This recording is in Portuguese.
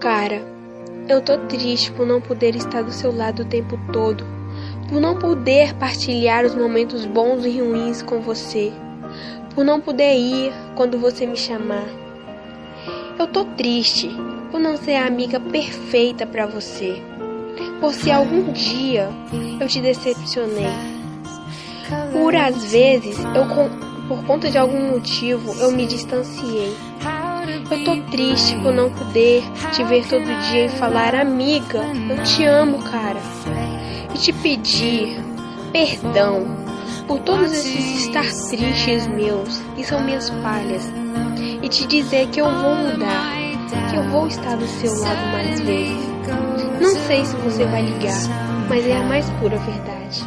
Cara, eu tô triste por não poder estar do seu lado o tempo todo, por não poder partilhar os momentos bons e ruins com você, por não poder ir quando você me chamar. Eu tô triste por não ser a amiga perfeita para você, por se algum dia eu te decepcionei. Por às vezes eu por conta de algum motivo eu me distanciei. Eu tô triste por não poder te ver todo dia e falar, amiga, eu te amo, cara. E te pedir perdão por todos esses estar tristes meus, que são minhas falhas. E te dizer que eu vou mudar, que eu vou estar do seu lado mais vezes. Não sei se você vai ligar, mas é a mais pura verdade.